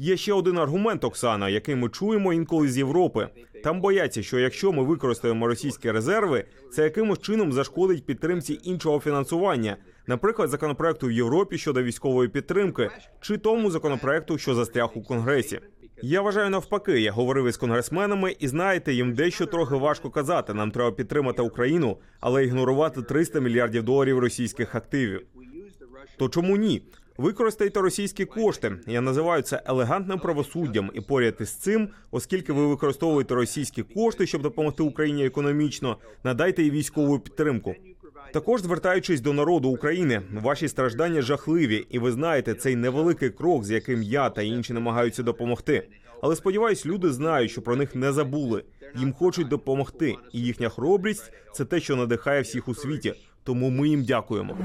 Є ще один аргумент, Оксана, який ми чуємо інколи з Європи. Там бояться, що якщо ми використаємо російські резерви, це якимось чином зашкодить підтримці іншого фінансування, наприклад, законопроекту в Європі щодо військової підтримки, чи тому законопроекту, що застряг у конгресі. Я вважаю навпаки. Я говорив із конгресменами, і знаєте, їм дещо трохи важко казати. Нам треба підтримати Україну, але ігнорувати 300 мільярдів доларів російських активів. То чому ні? Використайте російські кошти. Я називаю це елегантним правосуддям і поряд із цим, оскільки ви використовуєте російські кошти, щоб допомогти Україні економічно, надайте їй військову підтримку. Також звертаючись до народу України, ваші страждання жахливі, і ви знаєте цей невеликий крок, з яким я та інші намагаються допомогти. Але сподіваюсь, люди знають, що про них не забули. Їм хочуть допомогти, і їхня хоробрість це те, що надихає всіх у світі. Тому ми їм дякуємо.